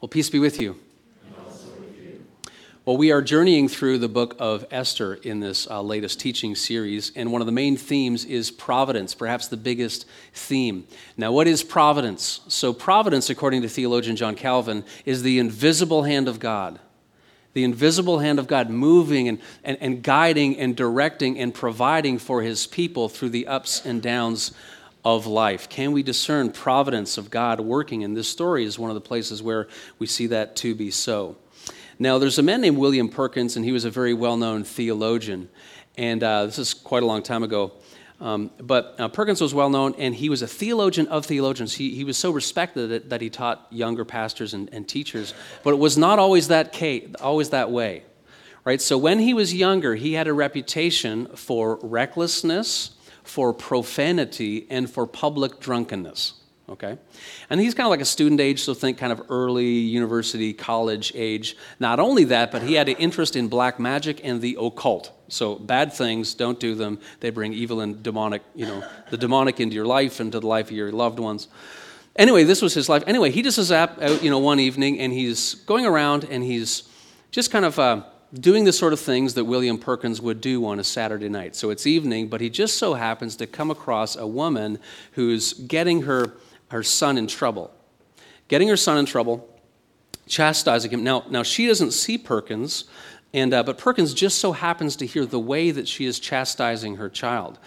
Well, peace be with you. Well, we are journeying through the book of Esther in this uh, latest teaching series, and one of the main themes is providence, perhaps the biggest theme. Now, what is providence? So, providence, according to theologian John Calvin, is the invisible hand of God. The invisible hand of God moving and, and, and guiding and directing and providing for his people through the ups and downs of life. Can we discern providence of God working? And this story is one of the places where we see that to be so. Now, there's a man named William Perkins, and he was a very well known theologian. And uh, this is quite a long time ago. Um, but uh, Perkins was well known, and he was a theologian of theologians. He, he was so respected that, that he taught younger pastors and, and teachers. But it was not always that, case, always that way. Right? So when he was younger, he had a reputation for recklessness, for profanity, and for public drunkenness okay? And he's kind of like a student age, so think kind of early university, college age. Not only that, but he had an interest in black magic and the occult. So bad things, don't do them. They bring evil and demonic, you know, the demonic into your life and to the life of your loved ones. Anyway, this was his life. Anyway, he just is out, you know, one evening, and he's going around and he's just kind of uh, doing the sort of things that William Perkins would do on a Saturday night. So it's evening, but he just so happens to come across a woman who's getting her her son in trouble. Getting her son in trouble, chastising him. Now, now she doesn't see Perkins, and, uh, but Perkins just so happens to hear the way that she is chastising her child.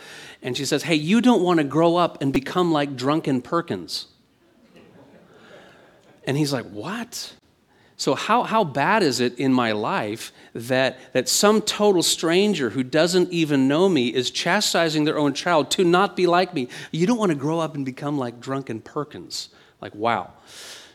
And she says, Hey, you don't want to grow up and become like drunken Perkins. And he's like, What? So, how, how bad is it in my life that, that some total stranger who doesn't even know me is chastising their own child to not be like me? You don't want to grow up and become like drunken Perkins. Like, wow.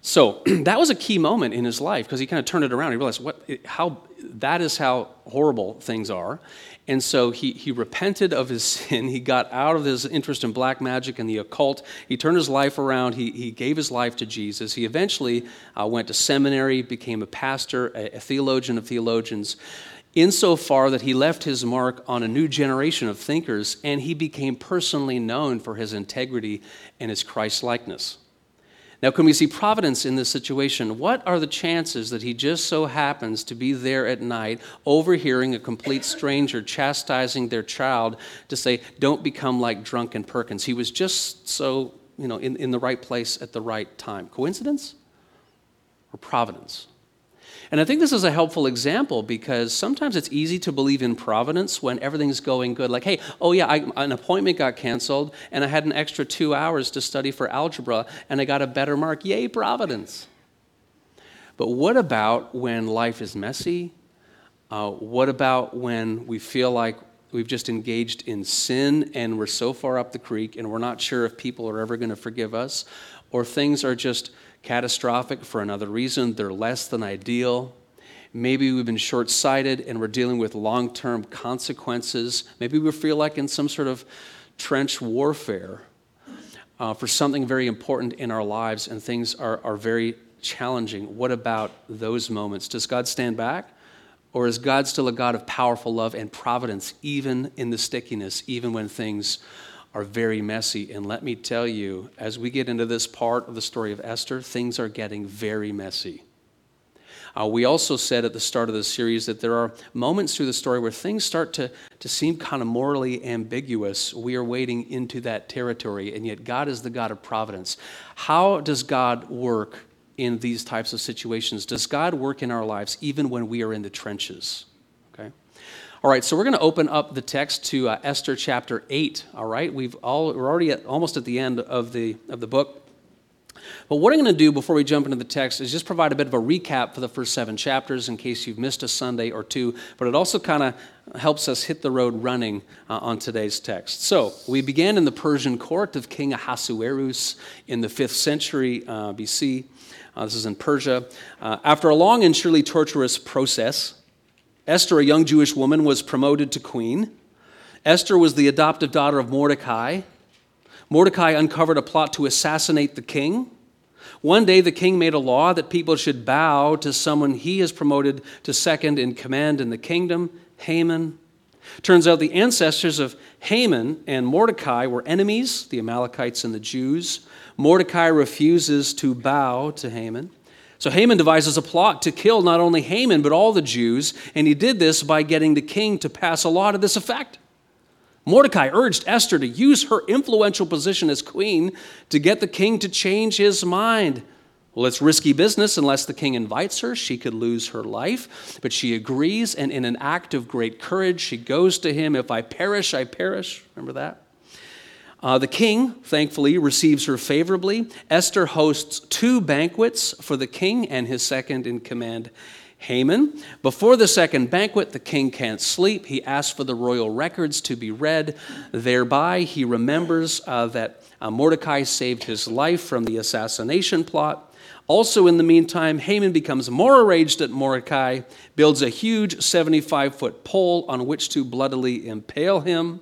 So, that was a key moment in his life because he kind of turned it around. He realized what, how, that is how horrible things are. And so he, he repented of his sin. He got out of his interest in black magic and the occult. He turned his life around. He, he gave his life to Jesus. He eventually uh, went to seminary, became a pastor, a, a theologian of theologians, insofar that he left his mark on a new generation of thinkers and he became personally known for his integrity and his Christ likeness. Now, can we see providence in this situation? What are the chances that he just so happens to be there at night, overhearing a complete stranger chastising their child to say, Don't become like drunken Perkins? He was just so, you know, in, in the right place at the right time. Coincidence or providence? And I think this is a helpful example because sometimes it's easy to believe in providence when everything's going good. Like, hey, oh yeah, I, an appointment got canceled and I had an extra two hours to study for algebra and I got a better mark. Yay, providence. But what about when life is messy? Uh, what about when we feel like we've just engaged in sin and we're so far up the creek and we're not sure if people are ever going to forgive us? Or things are just catastrophic for another reason, they're less than ideal. Maybe we've been short sighted and we're dealing with long term consequences. Maybe we feel like in some sort of trench warfare uh, for something very important in our lives and things are, are very challenging. What about those moments? Does God stand back? Or is God still a God of powerful love and providence, even in the stickiness, even when things are very messy. And let me tell you, as we get into this part of the story of Esther, things are getting very messy. Uh, we also said at the start of the series that there are moments through the story where things start to, to seem kind of morally ambiguous. We are wading into that territory, and yet God is the God of providence. How does God work in these types of situations? Does God work in our lives even when we are in the trenches? All right, so we're going to open up the text to uh, Esther chapter 8. All right, We've all, we're already at, almost at the end of the, of the book. But what I'm going to do before we jump into the text is just provide a bit of a recap for the first seven chapters in case you've missed a Sunday or two. But it also kind of helps us hit the road running uh, on today's text. So we began in the Persian court of King Ahasuerus in the 5th century uh, BC. Uh, this is in Persia. Uh, after a long and surely torturous process, Esther, a young Jewish woman, was promoted to queen. Esther was the adoptive daughter of Mordecai. Mordecai uncovered a plot to assassinate the king. One day, the king made a law that people should bow to someone he has promoted to second in command in the kingdom, Haman. Turns out the ancestors of Haman and Mordecai were enemies, the Amalekites and the Jews. Mordecai refuses to bow to Haman. So Haman devises a plot to kill not only Haman, but all the Jews, and he did this by getting the king to pass a law to this effect. Mordecai urged Esther to use her influential position as queen to get the king to change his mind. Well, it's risky business unless the king invites her. She could lose her life. But she agrees, and in an act of great courage, she goes to him If I perish, I perish. Remember that? Uh, the king, thankfully, receives her favorably. Esther hosts two banquets for the king and his second in command, Haman. Before the second banquet, the king can't sleep. He asks for the royal records to be read. Thereby, he remembers uh, that uh, Mordecai saved his life from the assassination plot. Also, in the meantime, Haman becomes more enraged at Mordecai, builds a huge 75 foot pole on which to bloodily impale him.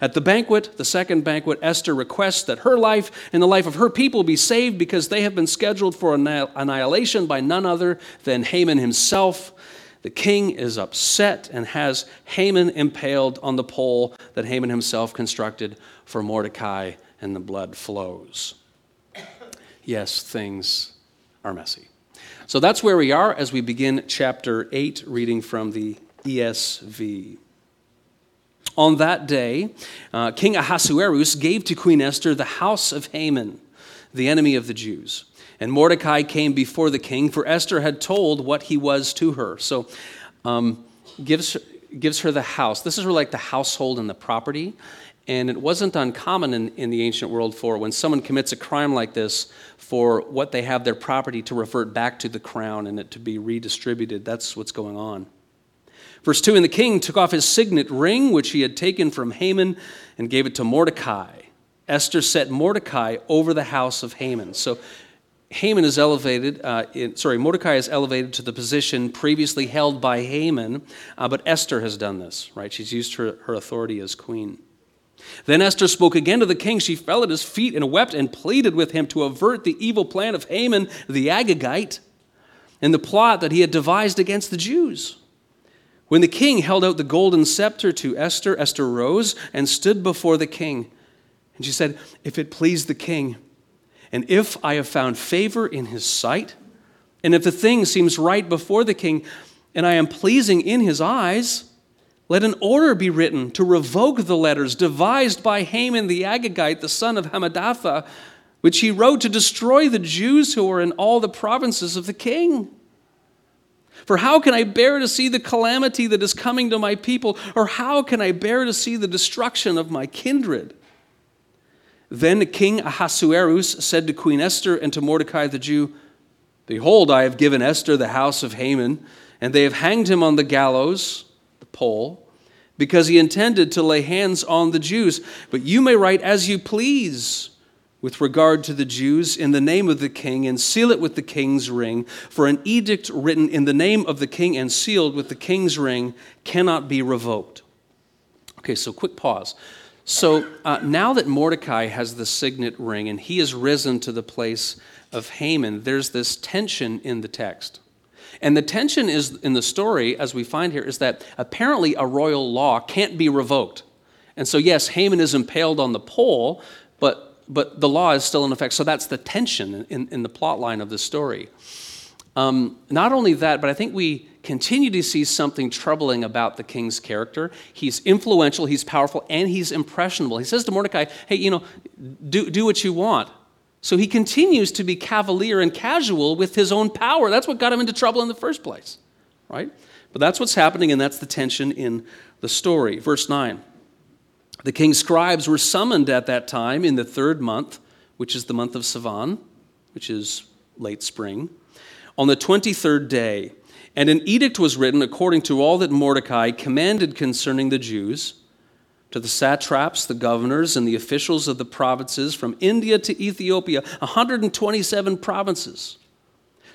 At the banquet, the second banquet, Esther requests that her life and the life of her people be saved because they have been scheduled for annihilation by none other than Haman himself. The king is upset and has Haman impaled on the pole that Haman himself constructed for Mordecai, and the blood flows. Yes, things are messy. So that's where we are as we begin chapter 8, reading from the ESV. On that day, uh, King Ahasuerus gave to Queen Esther the house of Haman, the enemy of the Jews. And Mordecai came before the king, for Esther had told what he was to her. So, um, gives, gives her the house. This is like the household and the property. And it wasn't uncommon in, in the ancient world for when someone commits a crime like this, for what they have their property to revert back to the crown and it to be redistributed. That's what's going on. Verse 2 And the king took off his signet ring, which he had taken from Haman, and gave it to Mordecai. Esther set Mordecai over the house of Haman. So Haman is elevated, uh, in, sorry, Mordecai is elevated to the position previously held by Haman, uh, but Esther has done this, right? She's used her, her authority as queen. Then Esther spoke again to the king. She fell at his feet and wept and pleaded with him to avert the evil plan of Haman the Agagite and the plot that he had devised against the Jews. When the king held out the golden scepter to Esther, Esther rose and stood before the king. And she said, If it please the king, and if I have found favor in his sight, and if the thing seems right before the king, and I am pleasing in his eyes, let an order be written to revoke the letters devised by Haman the Agagite, the son of Hammedatha, which he wrote to destroy the Jews who are in all the provinces of the king. For how can I bear to see the calamity that is coming to my people? Or how can I bear to see the destruction of my kindred? Then King Ahasuerus said to Queen Esther and to Mordecai the Jew, Behold, I have given Esther the house of Haman, and they have hanged him on the gallows, the pole, because he intended to lay hands on the Jews. But you may write as you please with regard to the Jews in the name of the king and seal it with the king's ring. For an edict written in the name of the king and sealed with the king's ring cannot be revoked. Okay, so quick pause. So uh, now that Mordecai has the signet ring and he has risen to the place of Haman, there's this tension in the text. And the tension is in the story, as we find here, is that apparently a royal law can't be revoked. And so, yes, Haman is impaled on the pole, but but the law is still in effect. So that's the tension in, in the plot line of the story. Um, not only that, but I think we continue to see something troubling about the king's character. He's influential, he's powerful, and he's impressionable. He says to Mordecai, hey, you know, do, do what you want. So he continues to be cavalier and casual with his own power. That's what got him into trouble in the first place, right? But that's what's happening, and that's the tension in the story. Verse 9. The king's scribes were summoned at that time in the third month, which is the month of Sivan, which is late spring, on the 23rd day. And an edict was written according to all that Mordecai commanded concerning the Jews to the satraps, the governors, and the officials of the provinces from India to Ethiopia, 127 provinces.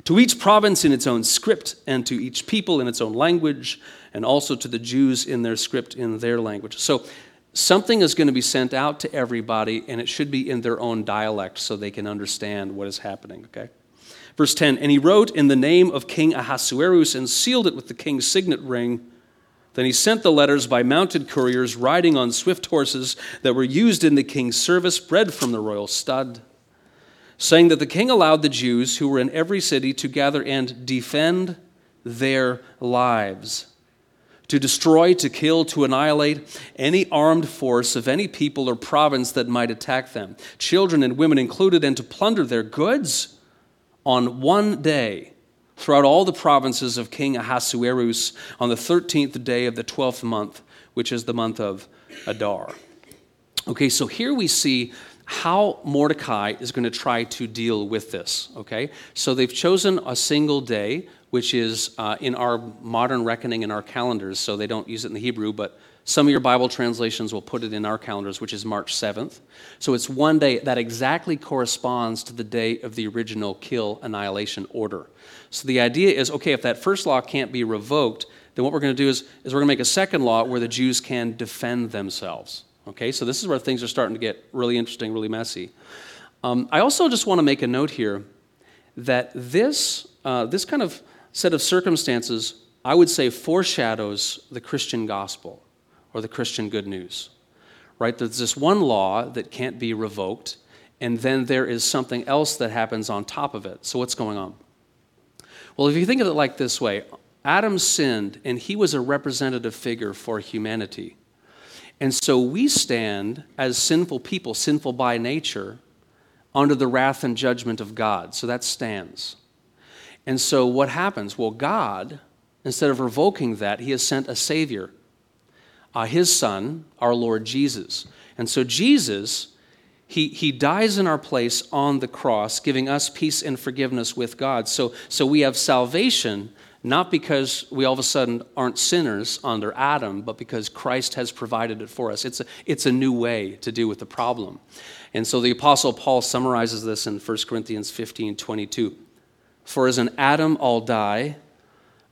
To each province in its own script, and to each people in its own language, and also to the Jews in their script in their language. So something is going to be sent out to everybody, and it should be in their own dialect so they can understand what is happening, okay? Verse 10 And he wrote in the name of King Ahasuerus and sealed it with the king's signet ring. Then he sent the letters by mounted couriers riding on swift horses that were used in the king's service, bred from the royal stud. saying that the king allowed the Jews who were in every city to gather and defend their lives, to destroy, to kill, to annihilate any armed force of any people or province that might attack them, children and women included, and to plunder their goods on one day throughout all the provinces of King Ahasuerus on the 13th day of the 12th month, which is the month of Adar. Okay, so here we see how Mordecai is going to try to deal with this. Okay, so they've chosen a single day, which is uh, in our modern reckoning in our calendars, so they don't use it in the Hebrew, but some of your Bible translations will put it in our calendars, which is March 7th. So it's one day that exactly corresponds to the day of the original kill annihilation order. So the idea is okay, if that first law can't be revoked, then what we're going to do is, is we're going to make a second law where the Jews can defend themselves. Okay, so this is where things are starting to get really interesting, really messy. Um, I also just want to make a note here that this, uh, this kind of set of circumstances, I would say, foreshadows the Christian gospel or the Christian good news. Right? There's this one law that can't be revoked, and then there is something else that happens on top of it. So, what's going on? Well, if you think of it like this way Adam sinned, and he was a representative figure for humanity. And so we stand as sinful people, sinful by nature, under the wrath and judgment of God. So that stands. And so what happens? Well, God, instead of revoking that, He has sent a Savior, uh, His Son, our Lord Jesus. And so Jesus, he, he dies in our place on the cross, giving us peace and forgiveness with God. So, so we have salvation not because we all of a sudden aren't sinners under Adam, but because Christ has provided it for us. It's a, it's a new way to deal with the problem. And so the Apostle Paul summarizes this in 1 Corinthians 15 22. For as in Adam all die,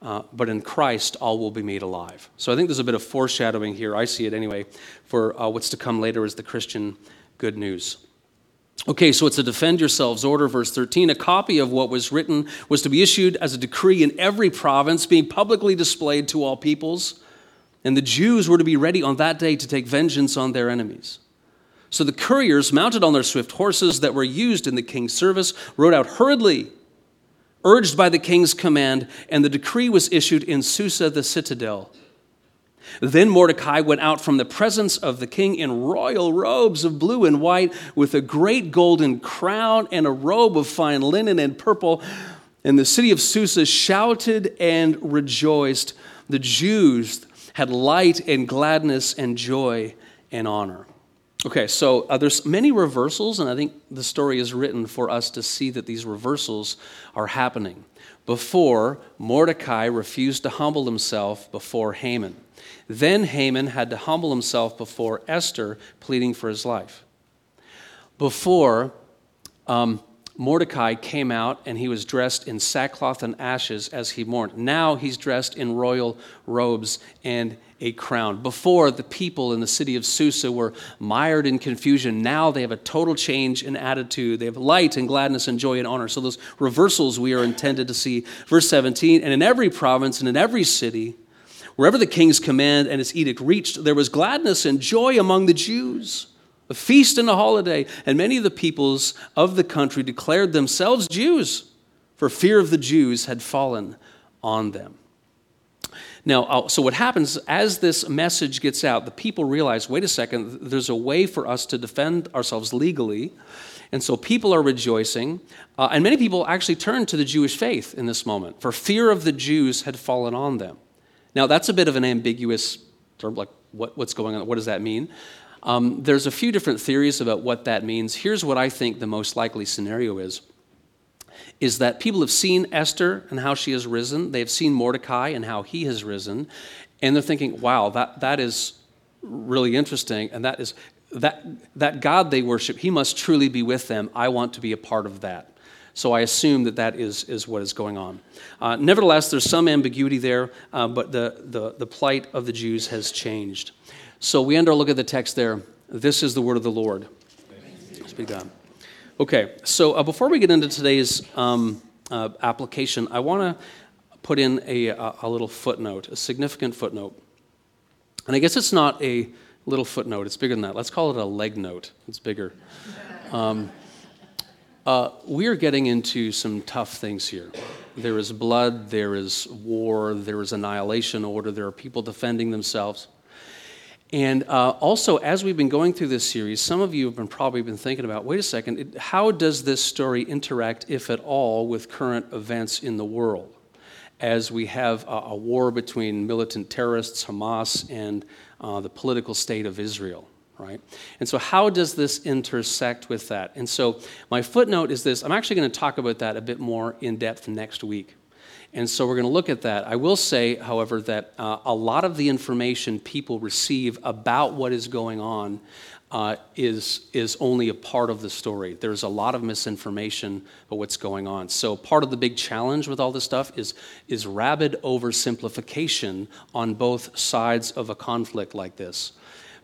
uh, but in Christ all will be made alive. So I think there's a bit of foreshadowing here. I see it anyway, for uh, what's to come later as the Christian good news. Okay, so it's a defend yourselves order, verse 13. A copy of what was written was to be issued as a decree in every province, being publicly displayed to all peoples. And the Jews were to be ready on that day to take vengeance on their enemies. So the couriers, mounted on their swift horses that were used in the king's service, rode out hurriedly, urged by the king's command, and the decree was issued in Susa, the citadel. Then Mordecai went out from the presence of the king in royal robes of blue and white, with a great golden crown and a robe of fine linen and purple. And the city of Susa shouted and rejoiced. The Jews had light and gladness and joy and honor. Okay, so uh, there's many reversals, and I think the story is written for us to see that these reversals are happening. Before, Mordecai refused to humble himself before Haman. Then Haman had to humble himself before Esther, pleading for his life. Before, um, Mordecai came out and he was dressed in sackcloth and ashes as he mourned. Now he's dressed in royal robes and a crown. Before, the people in the city of Susa were mired in confusion. Now they have a total change in attitude. They have light and gladness and joy and honor. So, those reversals we are intended to see. Verse 17 And in every province and in every city, Wherever the king's command and his edict reached, there was gladness and joy among the Jews, a feast and a holiday, and many of the peoples of the country declared themselves Jews, for fear of the Jews had fallen on them. Now, uh, so what happens as this message gets out, the people realize wait a second, there's a way for us to defend ourselves legally. And so people are rejoicing. Uh, and many people actually turn to the Jewish faith in this moment, for fear of the Jews had fallen on them. Now, that's a bit of an ambiguous term, like what, what's going on? What does that mean? Um, there's a few different theories about what that means. Here's what I think the most likely scenario is is that people have seen Esther and how she has risen. They've seen Mordecai and how he has risen. And they're thinking, wow, that, that is really interesting. And that is that, that God they worship, he must truly be with them. I want to be a part of that. So I assume that that is, is what is going on. Uh, nevertheless, there's some ambiguity there, uh, but the, the, the plight of the Jews has changed. So we end our look at the text there. This is the word of the Lord. Speak God. Okay, so uh, before we get into today's um, uh, application, I want to put in a, a little footnote, a significant footnote. And I guess it's not a little footnote, it's bigger than that. Let's call it a leg note. It's bigger. Um, Uh, we are getting into some tough things here. There is blood, there is war, there is annihilation order, there are people defending themselves. And uh, also, as we've been going through this series, some of you have been probably been thinking about wait a second, how does this story interact, if at all, with current events in the world? As we have a, a war between militant terrorists, Hamas, and uh, the political state of Israel, right? And so, how does this intersect with that? And so, my footnote is this I'm actually going to talk about that a bit more in depth next week. And so we're going to look at that. I will say, however, that uh, a lot of the information people receive about what is going on uh, is, is only a part of the story. There's a lot of misinformation about what's going on. So part of the big challenge with all this stuff is, is rabid oversimplification on both sides of a conflict like this.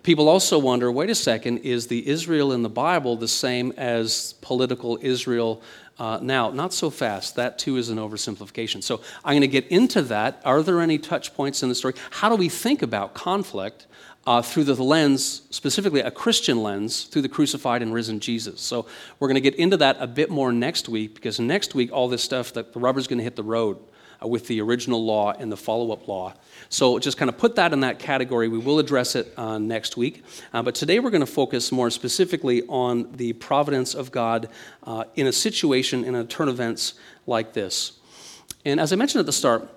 People also wonder wait a second, is the Israel in the Bible the same as political Israel uh, now, not so fast. That too is an oversimplification. So I'm going to get into that. Are there any touch points in the story? How do we think about conflict uh, through the lens, specifically a Christian lens, through the crucified and risen Jesus? So we're going to get into that a bit more next week because next week, all this stuff, that the rubber's going to hit the road with the original law and the follow up law. So just kind of put that in that category. We will address it uh, next week. Uh, but today we're going to focus more specifically on the providence of God uh, in a situation, in a turn of events like this. And as I mentioned at the start,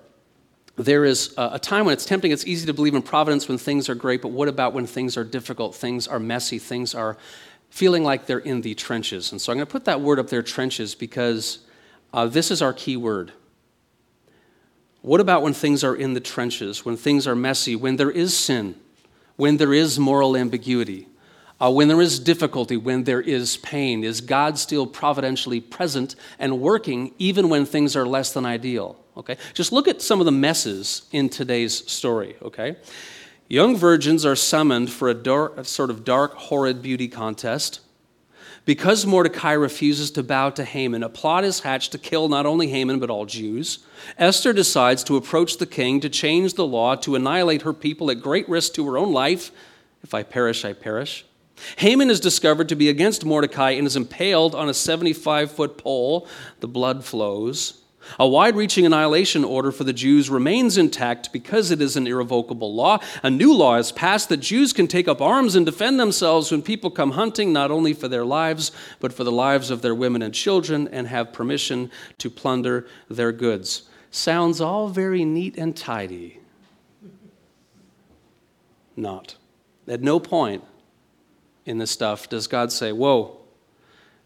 there is a time when it's tempting, it's easy to believe in providence when things are great, but what about when things are difficult, things are messy, things are feeling like they're in the trenches? And so I'm going to put that word up there, trenches, because uh, this is our key word. What about when things are in the trenches, when things are messy, when there is sin, when there is moral ambiguity, uh, when there is difficulty, when there is pain? Is God still providentially present and working even when things are less than ideal? Okay? Just look at some of the messes in today's story, okay? Young virgins are summoned for a, dark, a sort of dark, horrid beauty contest. Because Mordecai refuses to bow to Haman, a plot is hatched to kill not only Haman but all Jews. Esther decides to approach the king to change the law to annihilate her people at great risk to her own life. If I perish, I perish. Haman is discovered to be against Mordecai and is impaled on a 75 foot pole. The blood flows. A wide reaching annihilation order for the Jews remains intact because it is an irrevocable law. A new law is passed that Jews can take up arms and defend themselves when people come hunting, not only for their lives, but for the lives of their women and children, and have permission to plunder their goods. Sounds all very neat and tidy. Not. At no point in this stuff does God say, Whoa,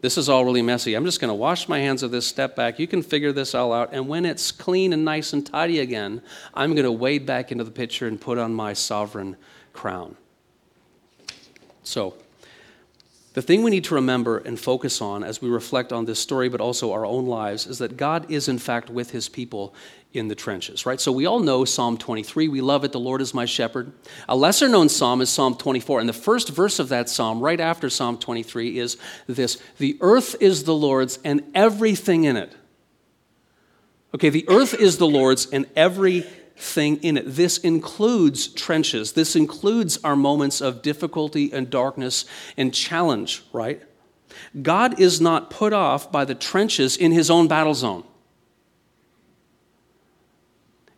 this is all really messy. I'm just going to wash my hands of this, step back. You can figure this all out. And when it's clean and nice and tidy again, I'm going to wade back into the picture and put on my sovereign crown. So, the thing we need to remember and focus on as we reflect on this story, but also our own lives, is that God is in fact with his people in the trenches, right? So we all know Psalm 23. We love it. The Lord is my shepherd. A lesser known psalm is Psalm 24. And the first verse of that psalm, right after Psalm 23, is this The earth is the Lord's and everything in it. Okay, the earth is the Lord's and everything in it. This includes trenches. This includes our moments of difficulty and darkness and challenge, right? God is not put off by the trenches in his own battle zone.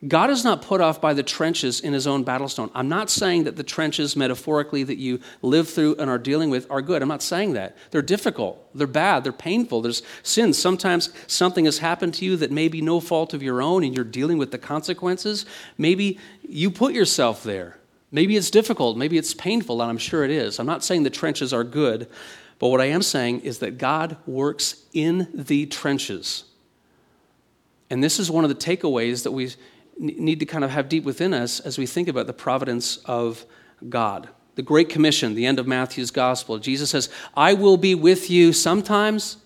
God is not put off by the trenches in his own battle battlestone. I'm not saying that the trenches, metaphorically, that you live through and are dealing with are good. I'm not saying that. They're difficult, they're bad, they're painful, there's sin. Sometimes something has happened to you that may be no fault of your own and you're dealing with the consequences. Maybe you put yourself there. Maybe it's difficult, maybe it's painful, and I'm sure it is. I'm not saying the trenches are good, but what I am saying is that God works in the trenches. And this is one of the takeaways that we need to kind of have deep within us as we think about the providence of God. The Great Commission, the end of Matthew's Gospel, Jesus says, I will be with you sometimes.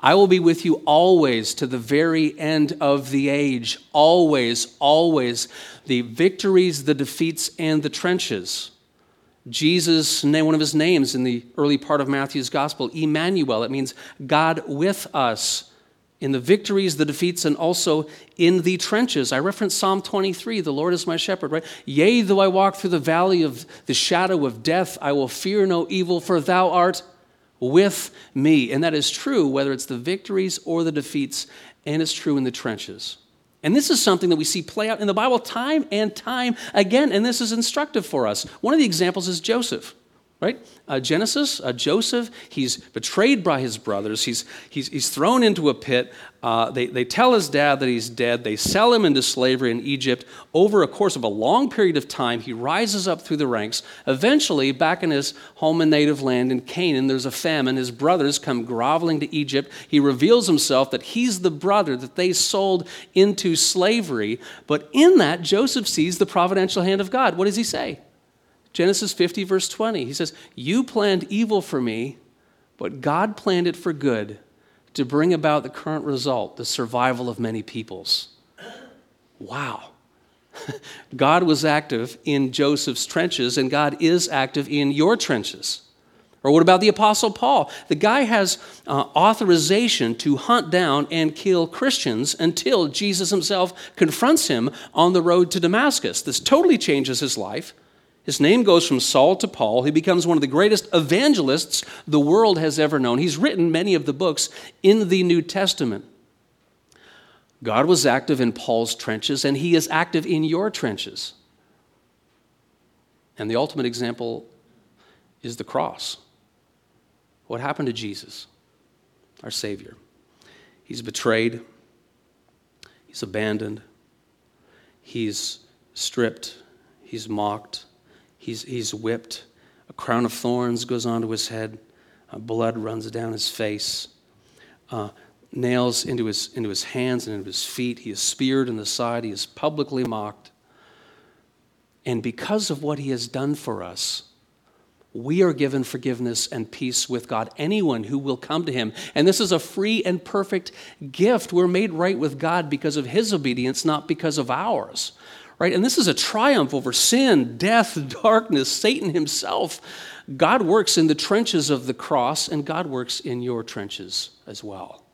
I will be with you always to the very end of the age. Always, always. The victories, the defeats, and the trenches. Jesus, one of his names in the early part of Matthew's Gospel, Emmanuel, it means God with us in the victories, the defeats, and also in the trenches. I reference Psalm 23, the Lord is my shepherd, right? Yea, though I walk through the valley of the shadow of death, I will fear no evil, for thou art with me. And that is true whether it's the victories or the defeats, and it's true in the trenches. And this is something that we see play out in the Bible time and time again, and this is instructive for us. One of the examples is Joseph right? Uh, Genesis, uh, Joseph, he's betrayed by his brothers. He's, he's, he's thrown into a pit. Uh, they, they tell his dad that he's dead. They sell him into slavery in Egypt. Over a course of a long period of time, he rises up through the ranks. Eventually, back in his home and native land in Canaan, there's a famine. His brothers come groveling to Egypt. He reveals himself that he's the brother that they sold into slavery. But in that, Joseph sees the providential hand of God. What does he say? Genesis 50, verse 20. He says, You planned evil for me, but God planned it for good to bring about the current result, the survival of many peoples. Wow. God was active in Joseph's trenches, and God is active in your trenches. Or what about the Apostle Paul? The guy has uh, authorization to hunt down and kill Christians until Jesus himself confronts him on the road to Damascus. This totally changes his life. His name goes from Saul to Paul. He becomes one of the greatest evangelists the world has ever known. He's written many of the books in the New Testament. God was active in Paul's trenches, and he is active in your trenches. And the ultimate example is the cross. What happened to Jesus, our Savior? He's betrayed, he's abandoned, he's stripped, he's mocked, He's, he's whipped. A crown of thorns goes onto his head. Uh, blood runs down his face. Uh, nails into his, into his hands and into his feet. He is speared in the side. He is publicly mocked. And because of what he has done for us, we are given forgiveness and peace with God. Anyone who will come to him. And this is a free and perfect gift. We're made right with God because of his obedience, not because of ours right? And this is a triumph over sin, death, darkness, Satan himself. God works in the trenches of the cross, and God works in your trenches as well.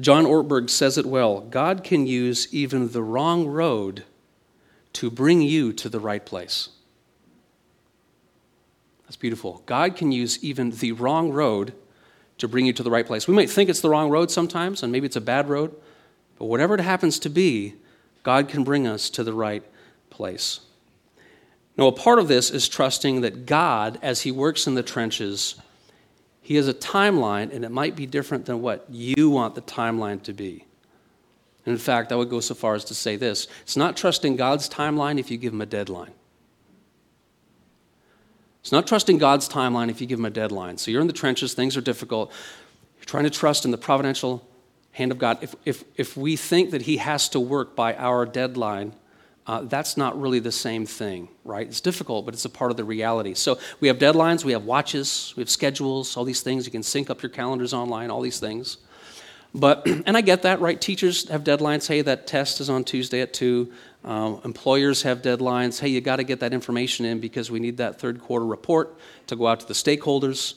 John Ortberg says it well God can use even the wrong road to bring you to the right place. That's beautiful. God can use even the wrong road to bring you to the right place. We might think it's the wrong road sometimes, and maybe it's a bad road. But whatever it happens to be, God can bring us to the right place. Now, a part of this is trusting that God, as He works in the trenches, He has a timeline, and it might be different than what you want the timeline to be. in fact, I would go so far as to say this it's not trusting God's timeline if you give Him a deadline. It's not trusting God's timeline if you give Him a deadline. So you're in the trenches, things are difficult. You're trying to trust in the providential hand of God, if, if, if we think that He has to work by our deadline, uh, that's not really the same thing, right? It's difficult, but it's a part of the reality. So we have deadlines, we have watches, we have schedules, all these things. You can sync up your calendars online, all these things. But, and I get that, right? Teachers have deadlines. Hey, that test is on Tuesday at 2. Um, employers have deadlines. Hey, you got to get that information in because we need that third quarter report to go out to the stakeholders.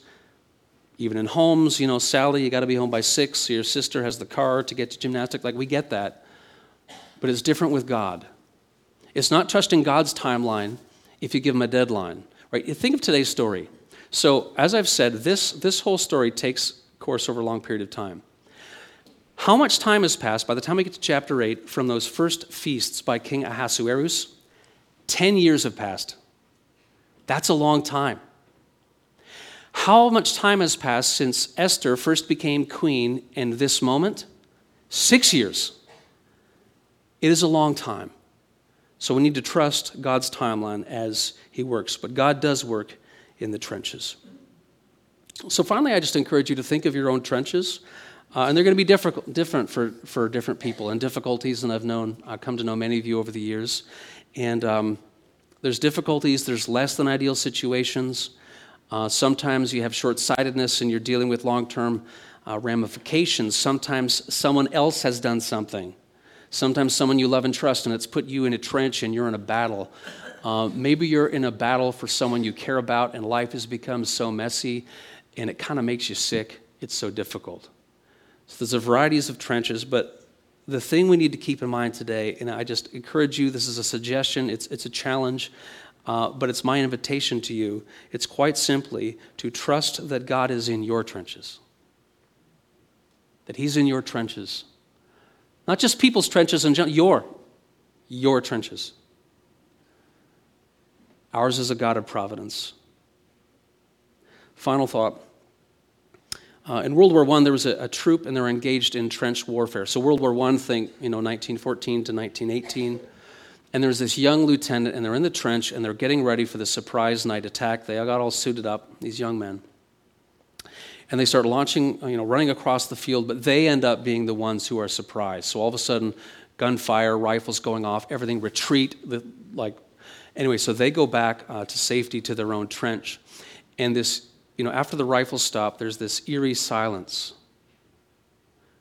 Even in homes, you know, Sally, you got to be home by six. Your sister has the car to get to gymnastics. Like, we get that. But it's different with God. It's not trusting God's timeline if you give him a deadline, right? You think of today's story. So, as I've said, this, this whole story takes course over a long period of time. How much time has passed by the time we get to chapter 8 from those first feasts by King Ahasuerus? 10 years have passed. That's a long time. How much time has passed since Esther first became queen and this moment? Six years. It is a long time. So we need to trust God's timeline as He works. But God does work in the trenches. So finally, I just encourage you to think of your own trenches. Uh, and they're going to be difficult, different for, for different people and difficulties. And I've known, I've come to know many of you over the years. And um, there's difficulties, there's less than ideal situations. Uh, sometimes you have short sightedness and you're dealing with long term uh, ramifications. Sometimes someone else has done something. Sometimes someone you love and trust, and it's put you in a trench and you're in a battle. Uh, maybe you're in a battle for someone you care about, and life has become so messy and it kind of makes you sick. It's so difficult. So there's a varieties of trenches, but the thing we need to keep in mind today, and I just encourage you, this is a suggestion, it's, it's a challenge. Uh, but it's my invitation to you. It's quite simply to trust that God is in your trenches, that He's in your trenches. Not just people's trenches and your, your trenches. Ours is a God of providence. Final thought. Uh, in World War I, there was a, a, troop and they were engaged in trench warfare. So World War I, think, you know, 1914 to 1918. And there's this young lieutenant, and they're in the trench, and they're getting ready for the surprise night attack. They got all suited up, these young men. And they start launching, you know, running across the field, but they end up being the ones who are surprised. So all of a sudden, gunfire, rifles going off, everything retreat, the, like Anyway, so they go back uh, to safety to their own trench. And this, you know, after the rifles stop, there's this eerie silence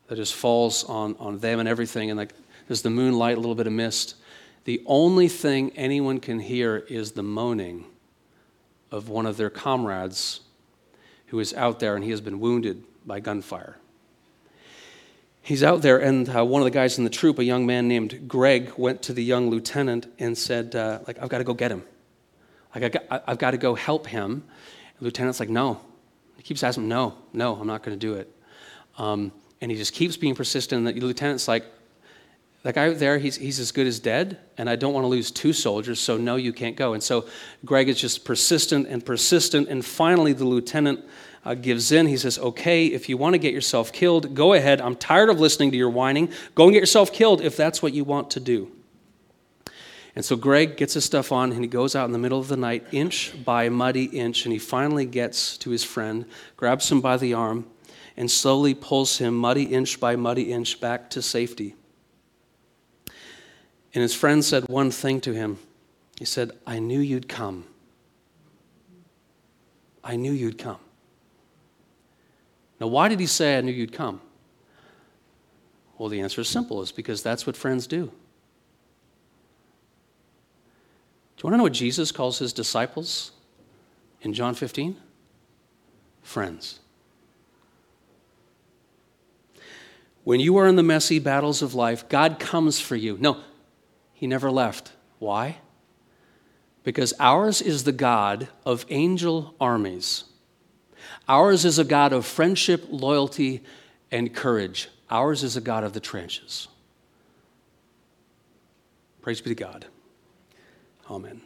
that just falls on, on them and everything. And like there's the moonlight, a little bit of mist. The only thing anyone can hear is the moaning of one of their comrades who is out there and he has been wounded by gunfire he's out there, and uh, one of the guys in the troop, a young man named Greg, went to the young lieutenant and said, uh, "Like, I've got to go get him. Like, I have got to go help him." The lieutenant's like, "No." He keeps asking, "No, no, I'm not going to do it." Um, and he just keeps being persistent. And the lieutenant's like, "That guy there, he's he's as good as dead, and I don't want to lose two soldiers, so no, you can't go." And so Greg is just persistent and persistent, and finally the lieutenant uh, gives in. He says, Okay, if you want to get yourself killed, go ahead. I'm tired of listening to your whining. Go and get yourself killed if that's what you want to do. And so Greg gets his stuff on and he goes out in the middle of the night, inch by muddy inch, and he finally gets to his friend, grabs him by the arm, and slowly pulls him muddy inch by muddy inch back to safety. And his friend said one thing to him. He said, I knew you'd come. I knew you'd come. Now, why did he say, I knew you'd come? Well, the answer is simple it's because that's what friends do. Do you want to know what Jesus calls his disciples in John 15? Friends. When you are in the messy battles of life, God comes for you. No, he never left. Why? Because ours is the God of angel armies Ours is a God of friendship, loyalty, and courage. Ours is a God of the trenches. Praise be to God. Amen.